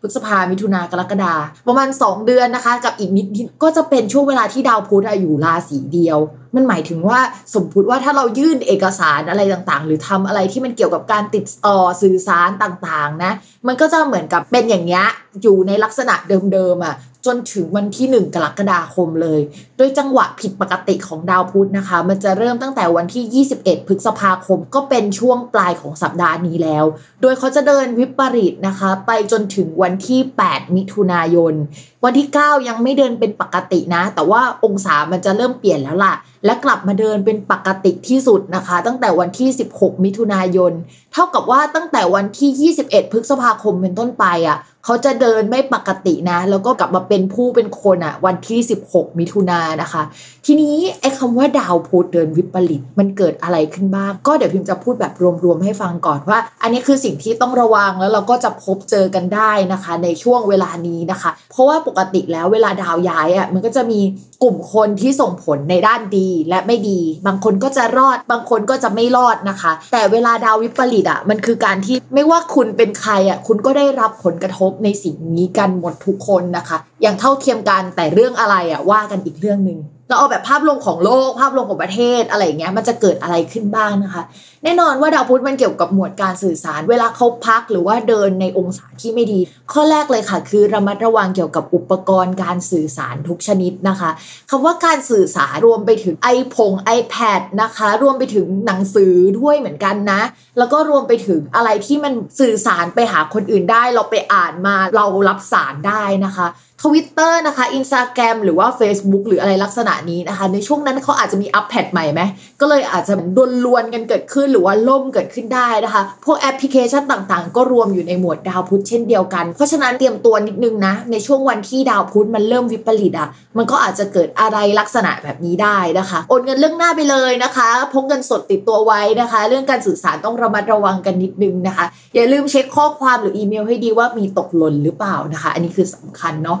พฤษภามิถุนากรกฎาประมาณ 2 เดือนนะคะ กับอีกนิดก็จะเป็นช่วงเวลาที่ดาวพุธอยู่ราศีเดียว มันหมายถึงว่าสมมติว่าถ้าเรายื่นเอกสารอะไรต่างๆ หรือทำอะไรที่มันเกี่ยวกับการติดต่อสื่อสารต่างๆนะมันก็จะเหมือนกับเป็นอย่างเงี้ยอยู่ในลักษณะเดิมๆอะจนถึงวันที่ 1 กรกฎาคมเลย โดยจังหวะผิดปกติของดาวพุธนะคะ มันจะเริ่มตั้งแต่วันที่ 21 พฤษภาคม ก็เป็นช่วงปลายของสัปดาห์นี้แล้ว โดยเขาจะเดินวิปริตนะคะ ไปจนถึงวันที่ 8 มิถุนายน วันที่ 9 ยังไม่เดินเป็นปกตินะ แต่ว่าองศามันจะเริ่มเปลี่ยนแล้วล่ะ และกลับมาเดินเป็นปกติที่สุดนะคะ ตั้งแต่วันที่ 16 มิถุนายน เท่ากับว่าตั้งแต่วันที่ 21 พฤษภาคมเป็นต้นไปอะเขาจะเดินไม่ปกตินะ แล้วก็กลับมาเป็นผู้เป็นคนอะวันที่ 16 มิถุนายนนะคะ ทีนี้ไอ้คำว่าดาวพุธเดินวิปริตมันเกิดอะไรขึ้นบ้าง ก็เดี๋ยวพิมจะพูดแบบรวมๆให้ฟังก่อนว่า อันนี้คือสิ่งที่ต้องระวังแล้วเราก็จะพบเจอกันได้นะคะ ในช่วงเวลานี้นะคะ เพราะว่าปกติแล้วเวลาดาวย้ายอะมันก็จะมีกลุ่มคนที่ส่งผลในด้านดีและไม่ดี บางคนก็จะรอด บางคนก็จะไม่รอดนะคะ แต่เวลาดาววิปริตอะมันคือการที่ไม่ว่าคุณเป็นใครอะคุณก็ได้รับผลกระทบในสิ่งนี้กันหมดทุกคนนะคะ อย่างเท่าเทียมกันแต่เรื่องอะไรอะว่ากันอีกเรื่องหนึ่ง เราเอาแบบภาพรวมของโลกภาพรวมของประเทศอะไรอย่างเงี้ยมันจะเกิดอะไรขึ้นบ้างนะคะ แน่นอนว่าดาวพุธมันเกี่ยวกับหมวดการสื่อสาร เวลาเขาพักหรือว่าเดินในองศาที่ไม่ดี ข้อแรกเลยค่ะ คือระมัดระวังเกี่ยวกับอุปกรณ์การสื่อสารทุกชนิดนะคะคำว่าการสื่อสารรวมไปถึงไอพง iPad นะคะ รวมไปถึงหนังสือด้วยเหมือนกันนะ แล้วก็รวมไปถึงอะไรที่มันสื่อสารไปหาคนอื่นได้ เราไปอ่านมาเรารับสารได้นะคะ ทวิตเตอร์นะคะอินสตาแกรมหรือว่า Facebook หรืออะไรลักษณะนี้นะคะ ในช่วงนั้นเขาอาจจะมีอัปเดตใหม่ไหม ก็เลยอาจจะโดนรวนกันเกิดขึ้นหรือว่าล่มเกิดขึ้นได้นะคะ พวกแอปพลิเคชันต่างๆ ก็รวมอยู่ในหมวดดาวพุธเช่นเดียวกัน เพราะฉะนั้นเตรียมตัวนิดนึงนะ ในช่วงวันที่ดาวพุธมันเริ่มวิปริตอะ มันก็อาจจะเกิดอะไรลักษณะแบบนี้ได้นะคะ โอนเงินเรื่องหน้าไปเลยนะคะพกเงินสดติดตัวไว้นะคะ เรื่องการสื่อสารต้องระมัดระวังกันนิดนึงนะคะ อย่าลืมเช็คข้อความหรืออีเมลให้ดีว่ามีตกหล่นหรือเปล่านะคะ อันนี้คือสำคัญเนาะ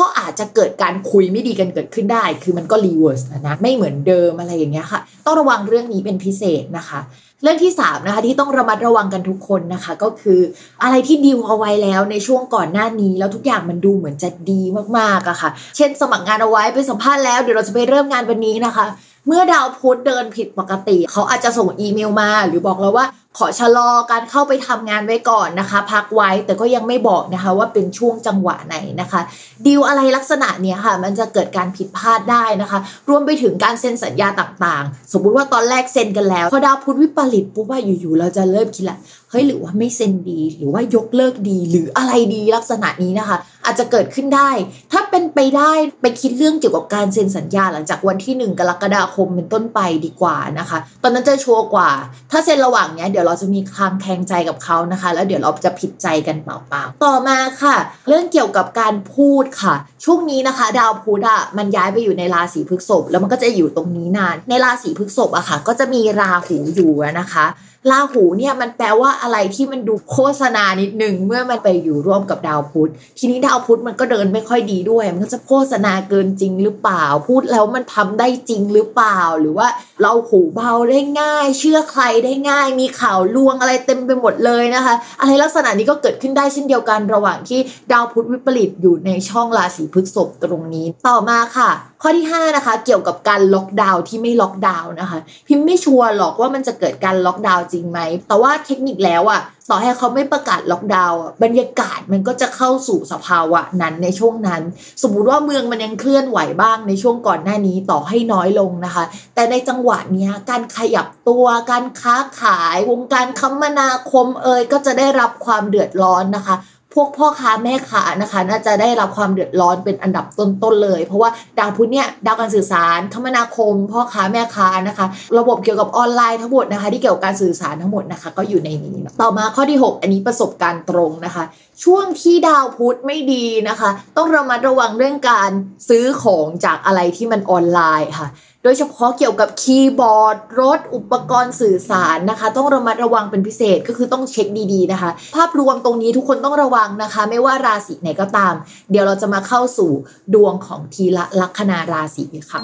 ก็อาจจะเกิดการคุยไม่ดีกันเกิดขึ้นได้ คือมันก็ reverse นะไม่เหมือนเดิมอะไรอย่างเงี้ยค่ะ ต้องระวังเรื่องนี้เป็นพิเศษนะคะ เรื่องที่3นะคะที่ต้องระมัดระวังกันทุกคนนะคะ ก็คืออะไรที่ดีลเอาไว้แล้วในช่วงก่อนหน้านี้แล้วทุกอย่างมันดูเหมือนจะดีมากๆอะค่ะ เช่น สมัครงานเอาไว้ไปสัมภาษณ์แล้วเดี๋ยวเราจะไปเริ่มงานวันนี้นะคะ เมื่อดาวพุธเดินผิดปกติ เขาอาจจะส่งอีเมลมา หรือบอกเราว่าขอชะลอการเข้าไปทำงานไว้ก่อนนะคะ พักไว้แต่ก็ยังไม่บอกนะคะว่าเป็นช่วงจังหวะไหนนะคะดีลอะไรลักษณะเนี้ยค่ะ มันจะเกิดการผิดพลาดได้นะคะ รวมไปถึงการเซ็นสัญญาต่างๆ สมมุติว่าตอนแรกเซ็นกันแล้วพอดาวพุธวิปริตปุ๊บว่าอยู่ๆเราจะเริ่มคิดละเฮ้ยหรือว่าไม่เซ็นดี หรือว่ายกเลิกดีหรืออะไรดีลักษณะนี้นะคะ อาจจะเกิดขึ้นได้ ถ้าเป็นไปได้ไปคิดเรื่องเกี่ยวกับการเซ็นสัญญาหลังจากวันที่ 1 กรกฎาคมเป็นต้นไปดีกว่านะคะ ตอนนั้นจะชัวร์กว่า ถ้าเซ็นระหว่างเนี้ยเดี๋ยวเราจะมีคลางแคลงใจกับเขานะคะ แล้วเดี๋ยวเราจะผิดใจกันเปล่าๆ ต่อมาค่ะ เรื่องเกี่ยวกับการพูดค่ะ ช่วงนี้นะคะ ดาวพุธอะมันย้ายไปอยู่ในราศีพฤษภแล้วมันก็จะอยู่ตรงนี้นาน ในราศีพฤษภอะค่ะ ก็จะมีราหูอยู่นะคะ ราหูเนี่ยมันแปลว่าอะไรที่มันดูโฆษณานิดนึงเมื่อมันไปอยู่ร่วมกับดาวพุธ ทีนี้ดาวพุธมันก็เดินไม่ค่อยดีด้วย มันก็จะโฆษณาเกินจริงหรือเปล่า พูดแล้วมันทำได้จริงหรือเปล่า หรือว่าเราหูเบาได้ง่าย เชื่อใครได้ง่าย มีข่าวลวงอะไรเต็มไปหมดเลยนะคะ อะไรลักษณะนี้ก็เกิดขึ้นได้เช่นเดียวกันระหว่างที่ดาวพุธวิปริตอยู่ในช่องราศีพฤษภตรงนี้ต่อมาค่ะ ข้อที่ 5 นะคะ เกี่ยวกับการล็อกดาวน์ที่ไม่ล็อกดาวน์นะคะ พิมพ์ไม่ชัวร์หรอกว่ามันจะเกิดการล็อกดาวน์จริงไหม แต่ว่าเทคนิคแล้วอะต่อให้เขาไม่ประกาศล็อกดาวน์บรรยากาศมันก็จะเข้าสู่สภาวะนั้นในช่วงนั้น สมมุติว่าเมืองมันยังเคลื่อนไหวบ้างในช่วงก่อนหน้านี้ต่อให้น้อยลงนะคะ แต่ในจังหวะนี้การขยับตัวการค้าขายวงการคมนาคมเอ่ยก็จะได้รับความเดือดร้อนนะคะ พวกพ่อค้าแม่ค้านะคะ น่าจะได้รับความเดือดร้อนเป็นอันดับต้นๆเลย เพราะว่าดาวพุธเนี่ยดาวการสื่อสารคมนาคม พ่อค้าแม่ค้านะคะ ระบบเกี่ยวกับออนไลน์ทั้งหมดนะคะ ที่เกี่ยวกับการสื่อสารทั้งหมดนะคะ ก็อยู่ในนี้ต่อมาข้อที่ 6 อันนี้ประสบการณ์ตรงนะคะ ช่วงที่ดาวพุธไม่ดีนะคะ ต้องระมัดระวังเรื่องการซื้อของจากอะไรที่มันออนไลน์ค่ะ โดยเฉพาะเกี่ยวกับคีย์บอร์ดรถอุปกรณ์สื่อสารนะคะ ต้องระมัดระวังเป็นพิเศษก็คือต้องเช็คดีๆนะคะ ภาพรวมตรงนี้ทุกคนต้องระวังนะคะ ไม่ว่าราศีไหนก็ตาม เดี๋ยวเราจะมาเข้าสู่ดวงของทีละลัคนาราศีค่ะ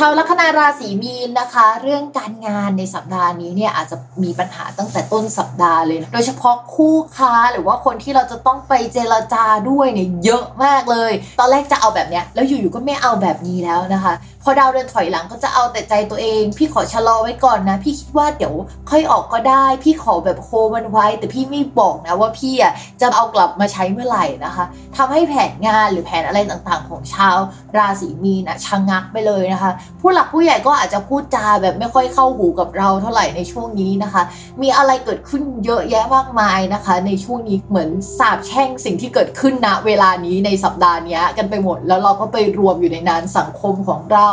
ชาวลัคนาราศีมีนนะคะ เรื่องการงานในสัปดาห์นี้เนี่ยอาจจะมีปัญหาตั้งแต่ต้นสัปดาห์เลยนะโดยเฉพาะคู่ค้าหรือว่าคนที่เราจะต้องไปเจรจาด้วยเนี่ยเยอะมากเลย ตอนแรกจะเอาแบบเนี้ยแล้วอยู่ๆก็ไม่เอาแบบนี้แล้วนะคะพอดาวเดินถอยหลังก็จะเอาแต่ใจตัวเอง พี่ขอชะลอไว้ก่อนนะ พี่คิดว่าเดี๋ยวค่อยออกก็ได้ พี่ขอแบบโคมันไว้ แต่พี่ไม่บอกนะว่าพี่อะจะเอากลับมาใช้เมื่อไหร่นะคะทำให้แผนงานหรือแผนอะไรต่างๆ ของชาวราศีมีนะชะงงักไปเลยนะคะ ผู้หลักผู้ใหญ่ก็อาจจะพูดจาแบบไม่ค่อยเข้าหูกับเราเท่าไหร่ในช่วงนี้นะคะ มีอะไรเกิดขึ้นเยอะแยะมากมายนะคะ ในช่วงนี้เหมือนสาบแช่งสิ่งที่เกิดขึ้นณเวลานี้ในสัปดาห์นี้กันไปหมด แล้วเราก็ไปรวมอยู่ในนั้นสังคมของเรา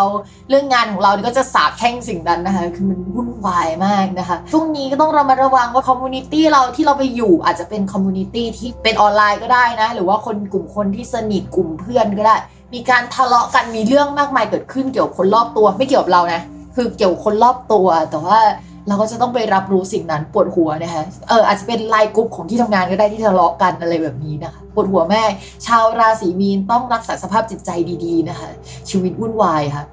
เรื่องงานของเรานี่ก็จะสาบแช่งสิ่งนั้นนะคะ คือมันวุ่นวายมากนะคะช่วงนี้ก็ต้องระมัดระวังว่า community เราที่เราไปอยู่อาจจะเป็น community ที่เป็นออนไลน์ก็ได้นะ หรือว่าคนกลุ่มคนที่สนิทกลุ่มเพื่อนก็ได้ มีการทะเลาะกันมีเรื่องมากมายเกิดขึ้นเกี่ยวกับคนรอบตัว ไม่เกี่ยวกับเรานะคือเกี่ยวกับคนรอบตัวแต่ว่า เราก็จะต้องไปรับรู้สิ่งนั้นปวดหัวนะคะเอออาจจะเป็นไลน์กลุ่มของที่ทำงานก็ได้ที่ทะเลาะกันอะไรแบบนี้นะคะปวดหัวแม่ ชาวราศีมีนต้องรักษาสภาพจิตใจดีๆนะคะ ชีวิตวุ่นวายค่ะ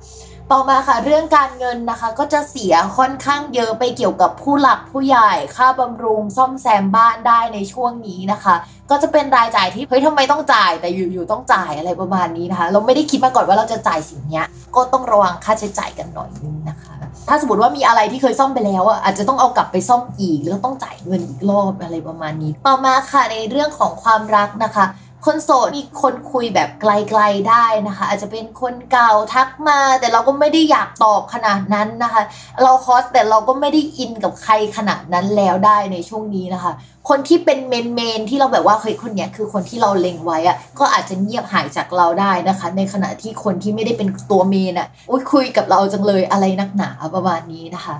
ต่อมาค่ะเรื่องการเงินนะคะ ก็จะเสียค่อนข้างเยอะไปเกี่ยวกับผู้หลักผู้ใหญ่ ค่าบำรุงซ่อมแซมบ้านได้ในช่วงนี้นะคะ ก็จะเป็นรายจ่ายที่เฮ้ยทำไมต้องจ่ายแต่อยู่ๆต้องจ่ายอะไรประมาณนี้นะคะ เราไม่ได้คิดมาก่อนว่าเราจะจ่ายสิ่งนี้ก็ต้องระวังค่าใช้จ่ายกันหน่อยนึงนะคะ ถ้าสมมติว่ามีอะไรที่เคยซ่อมไปแล้วอะอาจจะต้องเอากลับไปซ่อมอีกหรือต้องจ่ายเงินอีกรอบอะไรประมาณนี้ ต่อมาค่ะในเรื่องของความรักนะคะ คนโสดมีคนคุยแบบไกลๆได้นะคะ อาจจะเป็นคนเก่าทักมา แต่เราก็ไม่ได้อยากตอบขนาดนั้นนะคะ เราโสดแต่เราก็ไม่ได้ in กับใครขนาดนั้นแล้วได้ในช่วงนี้นะคะ คนที่เป็น main main ที่เราแบบว่าเฮ้ยคนเนี้ยคือคนที่เราเล็งไว้อะก็อาจจะเงียบหายจากเราได้นะคะ ในขณะที่คนที่ไม่ได้เป็นตัว main อะอุ้ยคุยกับเราจังเลยอะไรนักหนาประมาณนี้นะคะ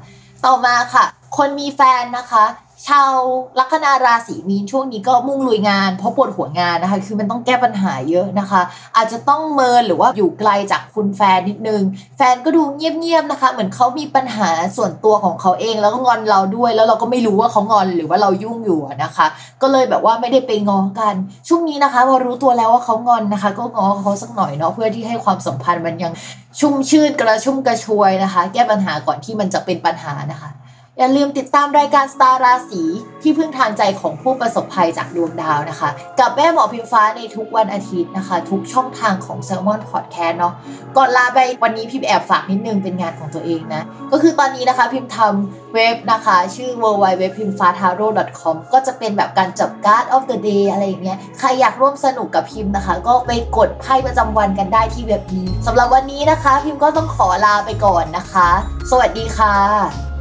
ต่อมาค่ะ คนมีแฟนนะคะ ชาวลัคนาราศีมีนช่วงนี้ก็มุ่งลุยงานเพราะปวดหัวงานนะคะ คือมันต้องแก้ปัญหาเยอะนะคะ อาจจะต้องเมินหรือว่าอยู่ไกลจากคุณแฟนนิดนึง แฟนก็ดูเงียบๆนะคะ เหมือนเขามีปัญหาส่วนตัวของเขาเองแล้วก็งอนเราด้วย แล้วเราก็ไม่รู้ว่าเขางอนหรือว่าเรายุ่งอยู่นะคะ ก็เลยแบบว่าไม่ได้ไปง้อกัน ช่วงนี้นะคะพอรู้ตัวแล้วว่าเขางอนนะคะ ก็ง้อเขาสักหน่อยเนาะเพื่อที่ให้ความสัมพันธ์มันยังชุ่มชื่นกระชุ่มกระชวยนะคะ แก้ปัญหาก่อนที่มันจะเป็นปัญหานะคะ อย่าลืมติดตามรายการสตาร์ราศีที่พึ่งทางใจของผู้ประสบภัยจากดวงดาวนะคะ กับแม่หมอพิมฟ้าในทุกวันอาทิตย์นะคะ ทุกช่องทางของ s ซ l m o n Podcast เนาะก่อนลาไปวันนี้พิมแอบฝากนิดนึงเป็นงานของตัวเองนะ ก็คือตอนนี้นะคะพิมทำเว็บนะคะ ชื่อ w w w p i m f a t a r o c o m ก็จะเป็นแบบการจับการ์ด of the day อะไรอย่างเงี้ยใครอยากร่วมสนุกกับพิมพ์นะคะ ก็ไปกดไพ่ประจำวันกันได้ที่เว็บนี้สำหรับวันนี้นะคะ พิมก็ต้องขอลาไปก่อนนะคะ สวัสดีค่ะ